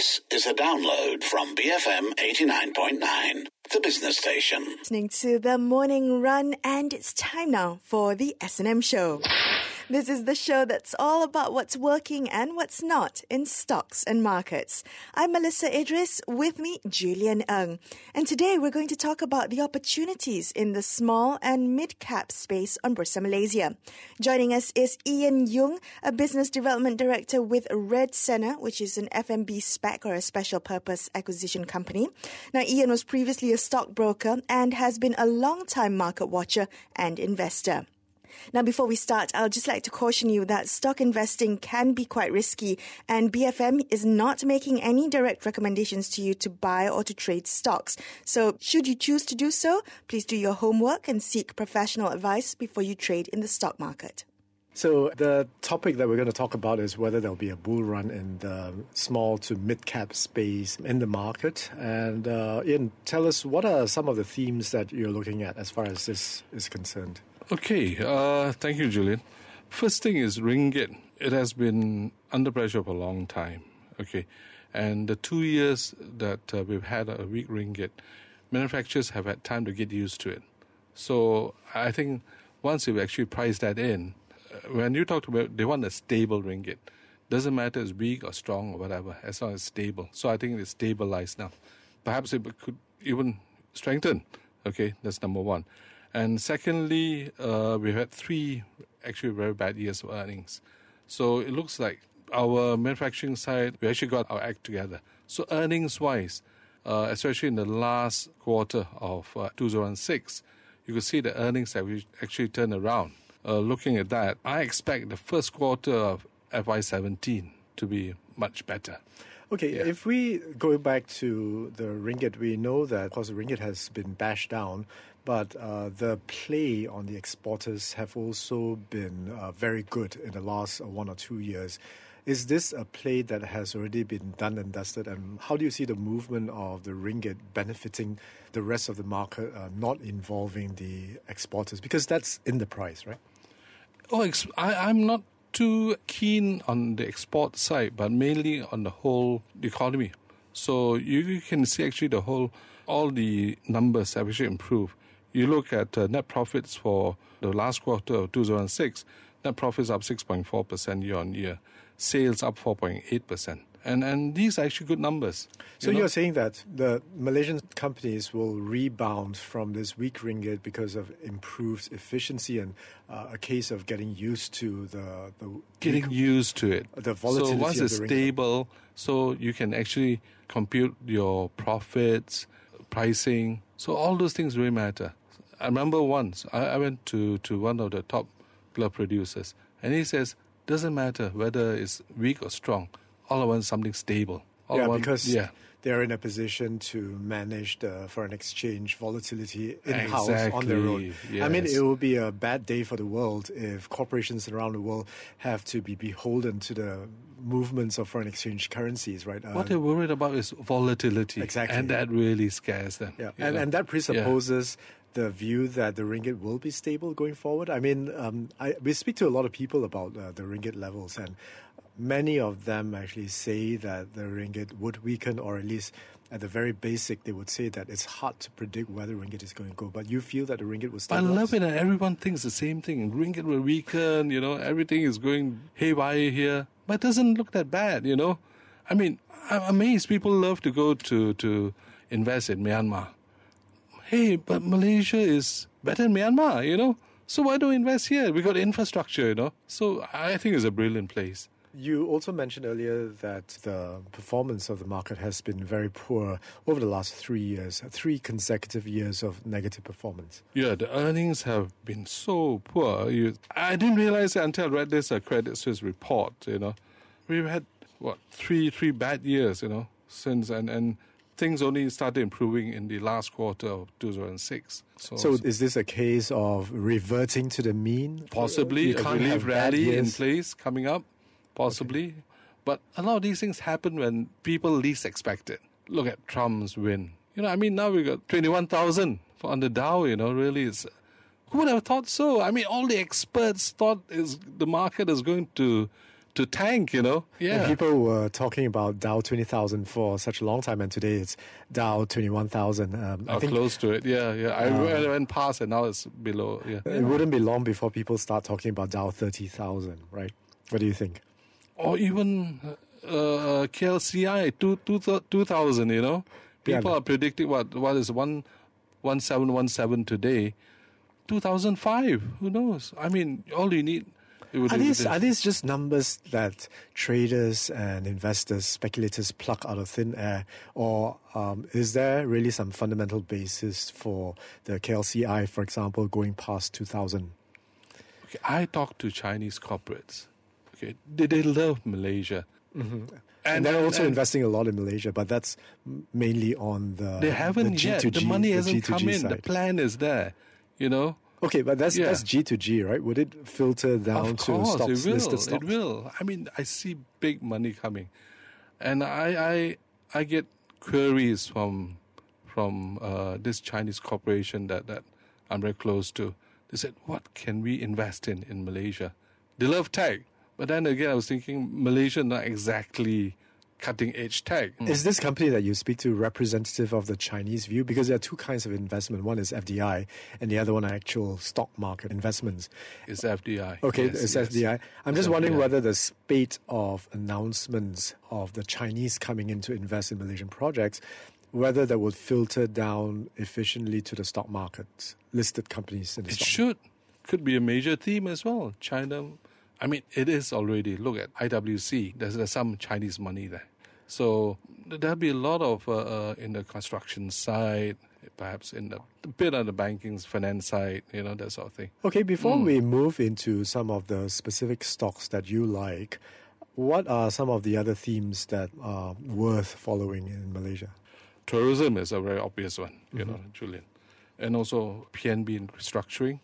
This is a download from BFM 89.9, the business station. Listening to the morning run, and it's time now for the S&M show. This is the show that's all about what's working and what's not in stocks and markets. I'm Melissa Idris, with me, Julian Eng. And today we're going to talk about the opportunities in the small and mid-cap space on Bursa Malaysia. Joining us is Ian Yung, a business development director with Red Sena, which is an FMB SPAC or a special purpose acquisition company. Now, Ian was previously a stockbroker and has been a long-time market watcher and investor. Now, before we start, I'll just like to caution you that stock investing can be quite risky, and BFM is not making any direct recommendations to you to buy or to trade stocks. So, should you choose to do so, please do your homework and seek professional advice before you trade in the stock market. So the topic that we're going to talk about is whether there'll be a bull run in the small to mid cap space in the market. And uh, Ian, tell us what are some of the themes that you're looking at as far as this is concerned. Okay, uh, thank you, Julian. First thing is ringgit. It has been under pressure for a long time. Okay, and the two years that uh, we've had a weak ringgit, manufacturers have had time to get used to it. So I think once you've actually priced that in, uh, when you talk about they want a stable ringgit, doesn't matter it's weak or strong or whatever, as long as it's stable. So I think it's stabilized now. Perhaps it could even strengthen. Okay, that's number one. And secondly, uh, we've had three actually very bad years of earnings. So it looks like our manufacturing side, we actually got our act together. So earnings wise, uh, especially in the last quarter of uh, 2006, you could see the earnings that we actually turned around. Uh, looking at that, I expect the first quarter of FY17 to be much better. Okay, Yeah. if we go back to the ringgit, we know that of course the ringgit has been bashed down, but uh, the play on the exporters have also been uh, very good in the last uh, one or two years. Is this a play that has already been done and dusted? And how do you see the movement of the ringgit benefiting the rest of the market, uh, not involving the exporters? Because that's in the price, right? Oh, I, I'm not too keen on the export side, but mainly on the whole economy. So you, you can see actually the whole, all the numbers have actually improved. You look at uh, net profits for the last quarter of 2006, net profits up 6.4% year on year, sales up 4.8%. And, and these are actually good numbers. So you know? you're saying that the Malaysian companies will rebound from this weak ringgit because of improved efficiency and uh, a case of getting used to the the getting weak- used to it. The volatility So once it's stable, so you can actually compute your profits, pricing. So all those things really matter. I remember once I, I went to, to one of the top glove producers, and he says, doesn't matter whether it's weak or strong. All I want is something stable. All yeah, want- because yeah. they're in a position to manage the foreign exchange volatility in-house on their own. Exactly, I mean, it will be a bad day for the world if corporations around the world have to be beholden to the movements of foreign exchange currencies, right? What they're worried about is volatility. Exactly. And that really scares them. Yeah, and, know. and that presupposes the view that the ringgit will be stable going forward. I mean, um, I, we speak to a lot of people about uh, the ringgit levels, and many of them actually say that the ringgit would weaken, or at least at the very basic, they would say that it's hard to predict whether ringgit is going to go. But you feel that the ringgit will I love it, and everyone thinks the same thing. Ringgit will weaken, you know, everything is going haywire here, but it doesn't look that bad, you know. I mean, I'm amazed. People love to go to to invest in Myanmar. Hey, but Malaysia is better than Myanmar, you know. So why don't we invest here? We got infrastructure, you know. So I think it's a brilliant place. You also mentioned earlier that the performance of the market has been very poor over the last three years, three consecutive years of negative performance. Yeah, the earnings have been so poor. You, I didn't realize it until I read this uh, Credit Suisse report. You know, we've had what three three bad years. You know, since and and things only started improving in the last quarter of 2006. So, So is this a case of reverting to the mean? possibly can't relief rally in place coming up, possibly. But a lot of these things happen when people least expect it. Look at Trump's win. You know, I mean, now we got 21,000 on the Dow, you know, really it's, who would have thought so? I mean, all the experts thought is the market is going to to tank, you know. And Yeah. people were talking about Dow 20,000 for such a long time, and today it's Dow 21,000. Um, I think close to it, yeah, yeah. I went- went past and now it's below, yeah. it wouldn't be long before people start talking about Dow 30,000, right? What do you think? Or even uh, KLCI two, two, 2000, you know. Yeah. People are predicting what what is one one seven one seven today, two thousand five. Who knows? I mean, all you need. Are these, are these just numbers that traders and investors, speculators pluck out of thin air? Or um, is there really some fundamental basis for the KLCI, for example, going past 2000? Okay, I talk to Chinese corporates. Okay, they, they love Malaysia, Mm-hmm. And, they're also investing a lot in Malaysia, but that's mainly on the They haven't the yet. G2G, The money the hasn't come G2G in. The plan is there. You know. Okay, but that's Yeah. that's G to G, right? Would it filter down of to course, stocks, it will. listed stocks? It will. I mean, I see big money coming, and I I I get queries from from uh, this Chinese corporation that that I'm very close to. They said, "What can we invest in in Malaysia?" They love tech, but then again, I was thinking Malaysia not exactly cutting edge tech. Is this company that you speak to representative of the Chinese view? Because there are two kinds of investment. One is FDI, and the other one are actual stock market investments. It's FDI. Okay, Yes, it's yes. FDI. I'm just It's wondering FDI. whether the spate of announcements of the Chinese coming in to invest in Malaysian projects, whether that would filter down efficiently to the stock market, listed companies in the It stock should. Could be a major theme as well. China, I mean, it is already. Look at IWC. There's, there's some Chinese money there. So there'll be a lot of uh, uh, in the construction side, perhaps in the a bit on the banking finance side, you know, that sort of thing. Okay, before Hmm. we move into some of the specific stocks that you like, what are some of the other themes that are worth following in Malaysia? Tourism is a very obvious one, you Mm-hmm. know, Julian. And also PNB in restructuring.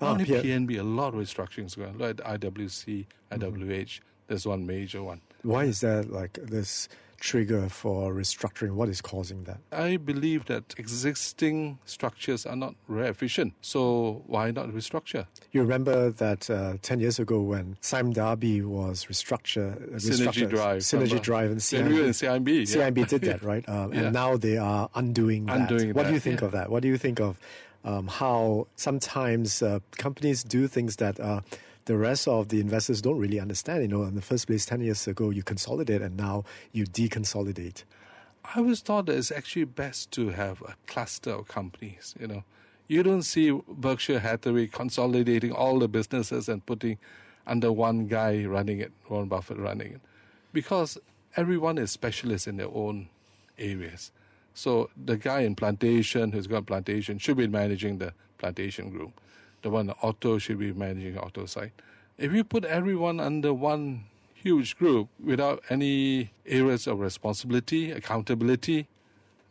Not Ah, only P- PNB, a lot of restructuring is going on. Like IWC, Mm-hmm. IWH, there's one major one. Why is there like this trigger for restructuring? What is causing that? I believe that existing structures are not very efficient. So why not restructure? You remember that uh, 10 years ago when Sime Darby was restructured, uh, Synergy Drive. Synergy? Drive and CIMB, CIMB. yeah. CIMB did that, right? Um, Yeah. And now they are undoing that. Undoing what do you think yeah. of that? What do you think of um, how sometimes uh, companies do things that uh, the rest of the investors don't really understand? You know, in the first place, 10 years ago, you consolidate and now you deconsolidate. I always thought that it's actually best to have a cluster of companies. You know, you don't see Berkshire Hathaway consolidating all the businesses and putting under one guy running it, Warren Buffett running it, because everyone is specialist in their own areas. So the guy in plantation who's got plantation should be managing the plantation group. The one in auto should be managing auto side. If you put everyone under one huge group without any areas of responsibility, accountability,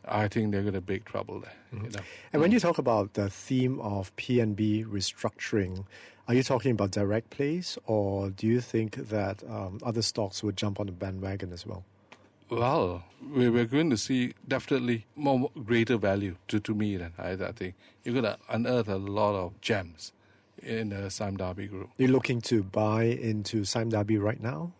I think they're going to big trouble there. You know? And when you talk about the theme of PNB restructuring, are you talking about direct plays or do you think that um, other stocks would jump on the bandwagon as well? Well, we- we're going to see definitely more greater value to, to me than I, I think. You're going to unearth a lot of gems in the Sime Darby group. You're looking to buy into Sime Darby right now?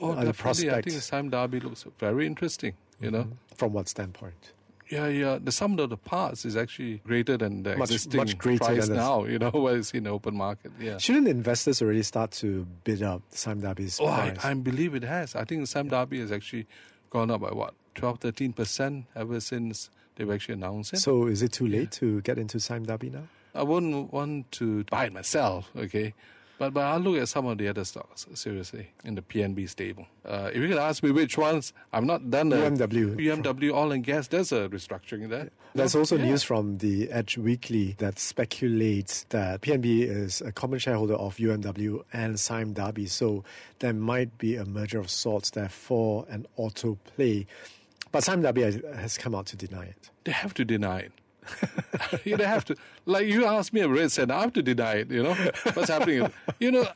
Oh, Uh, the definitely. I think. Sime Darby looks very interesting, you know. From what standpoint? Yeah, yeah. The sum of the parts is actually greater than the Much- existing much greater price now, you know, what is in the open market. Yeah. Shouldn't investors already start to bid up Sime Darby's Oh, I, price? I believe it has. I think Sime Darby has actually gone up by what, 12, 13% ever since they've actually announced it. so is it too late to get into Sime Darby now? I wouldn't want to buy it myself, okay? But but I'll look at some of the other stocks, seriously, in the PNB stable. Uh, if you can ask me which ones, I've not done a UMW. UMW oil and gas, there's a restructuring there. There's also Yeah. news from the Edge Weekly that speculates that PNB is a common shareholder of UMW and Sime Darby, so there might be a merger of sorts there for an auto play. But Sime has, has come out to deny it. They have to deny it. you they have to. Like you asked me a red said, I have to deny it. You know what's happening? You know,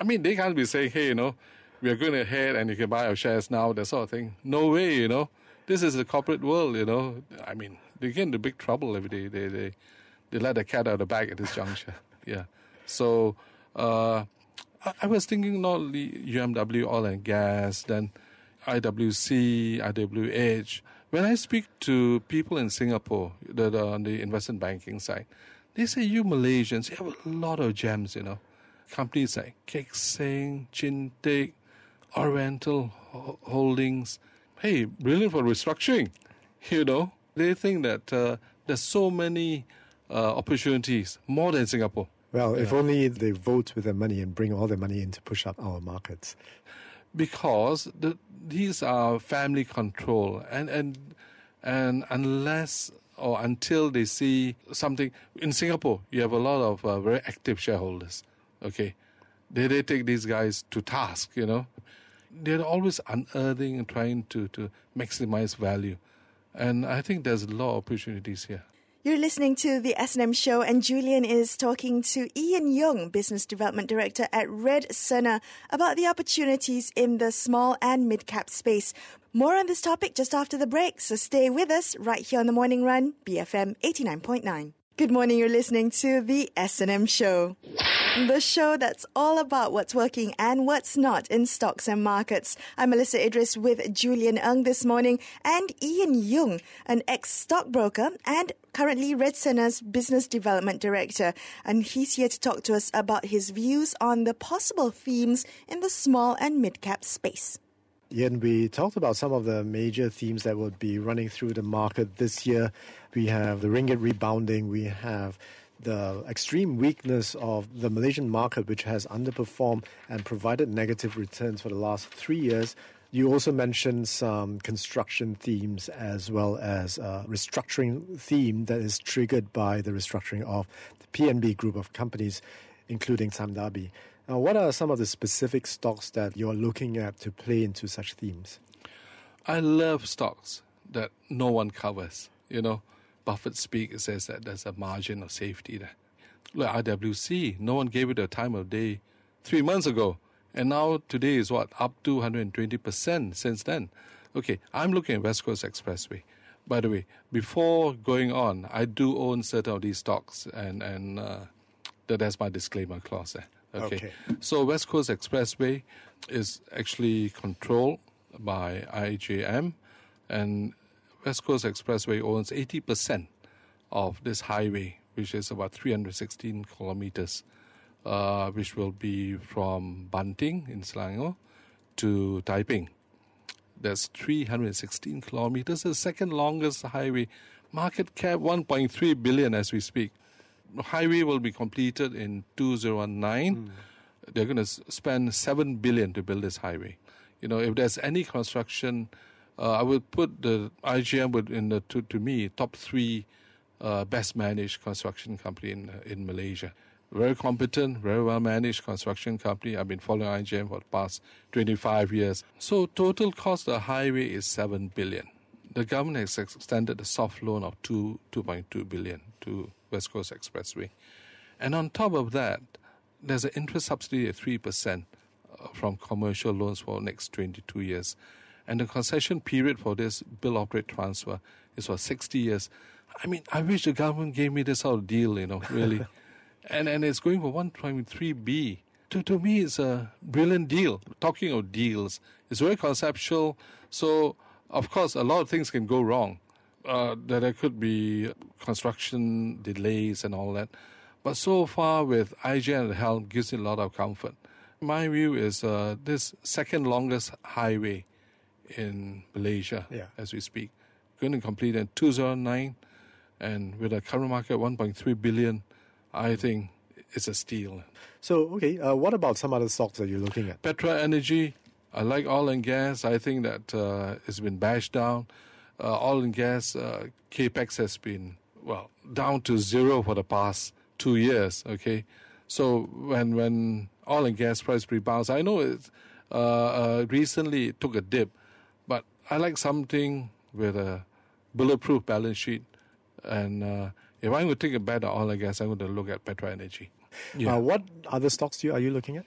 I mean, they can't be saying, "Hey, you know, we are going ahead and you can buy our shares now." That sort of thing. No way. You know, this is the corporate world. You know, I mean, they get into big trouble every day. They they they let the cat out of the bag at this juncture. Yeah. So uh, I, I was thinking not UMW oil and gas, then IWC, IWH. When I speak to people in Singapore that are on the investment banking side, they say you Malaysians you have a lot of gems, you know. Companies like Keck Seng, Chin Teck, Oriental Holdings. Hey, brilliant for restructuring, you know. They think that uh, there's so many uh, opportunities, more than Singapore. Well, if only they vote with their money and bring all their money in to push up our markets. Because the, these are family control, and and and unless or until they see something in Singapore, you have a lot of uh, very active shareholders. Okay, they they take these guys to task. You know, they're always unearthing and trying to to maximize value, and I think there's a lot of opportunities here. You're listening to the S&M show and Julian is talking to Ian Young, Business Development Director at Red Sena, about the opportunities in the small and mid-cap space. More on this topic just after the break, so stay with us right here on the Morning Run, BFM 89.9. Good morning. You're listening to the S&M show. The show that's all about what's working and what's not in stocks and markets. I'm Melissa Idris with Julian Ung this morning and Ian Young, an ex-stockbroker and currently Red Sena's business development director. And he's here to talk to us about his views on the possible themes in the small and mid-cap space. Ian, we talked about some of the major themes that would be running through the market this year. We have the ringgit rebounding. We have the extreme weakness of the Malaysian market, which has underperformed and provided negative returns for the last three years. You also mentioned some construction themes as well as a restructuring theme that is triggered by the restructuring of the PNB group of companies, including Sime Darby. Now, what are some of the specific stocks that you're looking at to play into such themes? I love stocks that no one covers. You know, Buffett speak says that there's a margin of safety there. Look, IWC, no one gave it a time of day three months ago. And now today is what, up to 120% since then. Okay, I'm looking at West Coast Expressway. By the way, before going on, I do own certain of these stocks, and, and uh, that, that's my disclaimer clause there. Okay. Okay. So West Coast Expressway is actually controlled by IJM, and West Coast Expressway owns 80% of this highway, which is about 316 kilometers, uh, which will be from Banting in Selangor to Taiping. That's 316 kilometers, the second longest highway. Market cap 1.3 billion as we speak The highway will be completed in 2009. Mm. They're going to spend 7 billion to build this highway. You know, if there's any construction, uh, I would put the IJM would in the to, to me top three uh, best managed construction company in in Malaysia. Very competent, very well managed construction company. I've been following IJM for the past 25 years. So total cost of the highway is 7 billion. The government has extended a soft loan of 2 2.2 billion to West Coast Expressway. And on top of that, there's an interest subsidy of 3% uh, from commercial loans for next 22 years. And the concession period for this bill operate transfer is for 60 years. I mean, I wish the government gave me this sort of deal, you know, really. and, and it's going for 1.3B. To, to me, it's a brilliant deal. Talking of deals, it's very conceptual. So, of course, a lot of things can go wrong uh, that there could be construction delays and all that. But so far, with IJM at the helm, gives it a lot of comfort. My view is uh, this second longest highway in Malaysia Yeah. as we speak, going to complete in 2009, and with a current market 1.3 billion, I think it's a steal. So, okay, uh, what about some other stocks that you're looking at? Petra Energy, I like oil and gas. I think that uh, it's been bashed down. Uh, oil and gas uh, capex has been well down to zero for the past two years. Okay, so when when oil and gas price rebounds, I know it uh, uh, recently it took a dip, I like something with a bulletproof balance sheet. And uh, if I'm going to take a bet on oil and gas, I'm going to look at Petra Energy. Yeah Uh, what other stocks do you, are you looking at?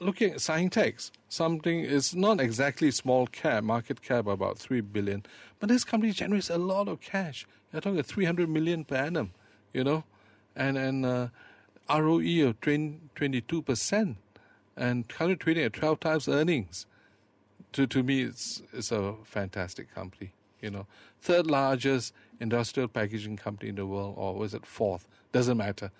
looking at Scientex, something is not exactly small cap, market cap about three billion, but this company generates a lot of cash. You're talking three hundred million per annum, you know, and and uh, ROE of twenty two percent. and currently trading at 12 times earnings. To, to me, it's, it's a fantastic company. You know, third largest industrial packaging company in the world, or was it fourth? Doesn't matter.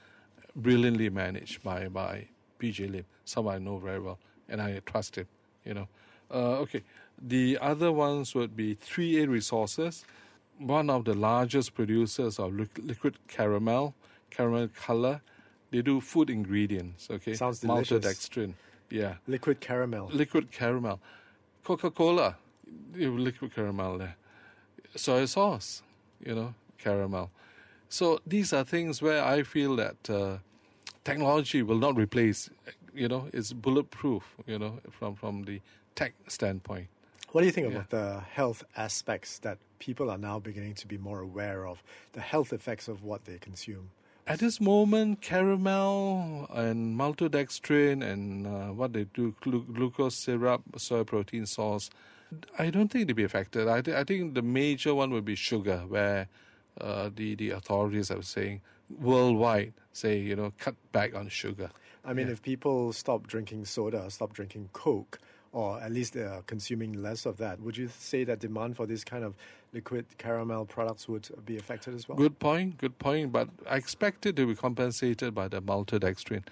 Brilliantly managed by, by PJ Lim, someone I know very well, and I trust him. You know, uh, okay. The other ones would be 3A Resources, one of the largest producers of liquid caramel, caramel color. They do food ingredients. Okay, sounds delicious. Maltodextrin, yeah. Liquid caramel. Liquid caramel. Coca Cola, the liquid caramel there. Soy sauce, you know, caramel. So these are things where I feel that uh, technology will not replace. You know, it's bulletproof. You know, from from the tech standpoint. What do you think yeah. about the health aspects that people are now beginning to be more aware of, the health effects of what they consume? At this moment, caramel and maltodextrin and uh, what they do, glu- glucose syrup, soy protein sauce, I don't think they'll be affected. I, th- I think the major one would be sugar, where uh, the, the authorities are saying worldwide say, you know, cut back on sugar. I mean, yeah. if people stop drinking soda, stop drinking Coke, or at least they're consuming less of that. Would you say that demand for this kind of liquid caramel products would be affected as well? Good point, good point. But I expect it to be compensated by the maltodextrin.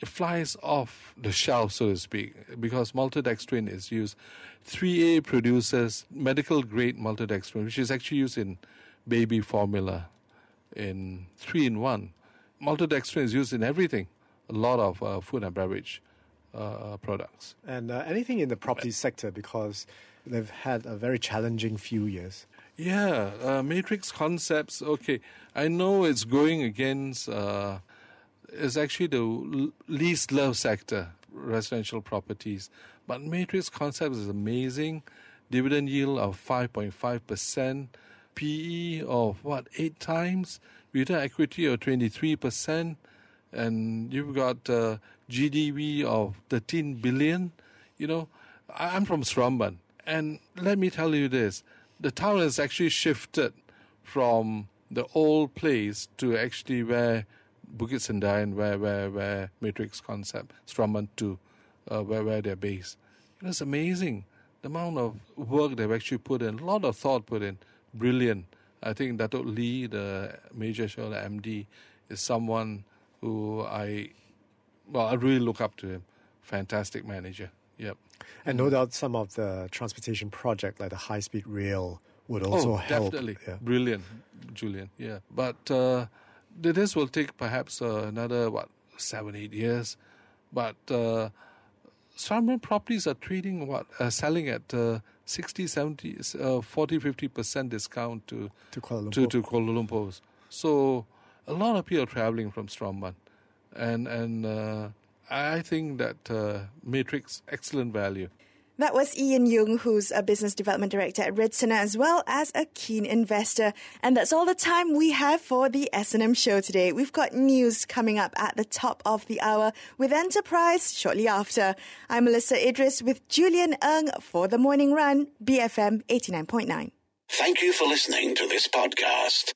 It flies off the shelf, so to speak, because maltodextrin is used. 3A produces medical grade maltodextrin, which is actually used in baby formula in 3 in 1. Maltodextrin is used in everything, a lot of uh, food and beverage uh, products. And uh, anything in the property sector because they've had a very challenging few years. Yeah, uh, Matrix Concepts. Okay, I know it's going against. Uh, it's actually the least loved sector, residential properties. But Matrix Concepts is amazing. Dividend yield of five point five percent, PE of what eight times, return equity of twenty three percent, and you've got uh, GDP of 13 billion. You know, I'm from Seremban, and let me tell you this: the town has actually shifted from the old place to actually where Bukit Sendayan, where where where Matrix Concept, Seremban to uh, where where they're based. It's amazing the amount of work they've actually put in, a lot of thought put in. Brilliant. I think Dato Lee, the major shareholder MD, is someone who I well, I really look up to him. Fantastic manager. Yep. And no doubt some of the transportation project like the high speed rail would oh, also oh, help. Definitely. Yeah. Brilliant, Julian. Yeah. But uh, this will take perhaps uh, another, what, seven, eight years. But uh, properties are trading, what, uh, selling at uh, 60, 70, uh, 40, 50% discount to, to Kuala Lumpur. To, to Kuala Lumpur. So a lot of people are traveling from Seremban and and uh, I think that uh, Matrix excellent value. That was Ian Yung, who's a business development director at Red Sena, as well as a keen investor. And that's all the time we have for the S&M show today. We've got news coming up at the top of the hour with Enterprise shortly after. I'm Melissa Idris with Julian Eng for the morning run, BFM 89.9. Thank you for listening to this podcast.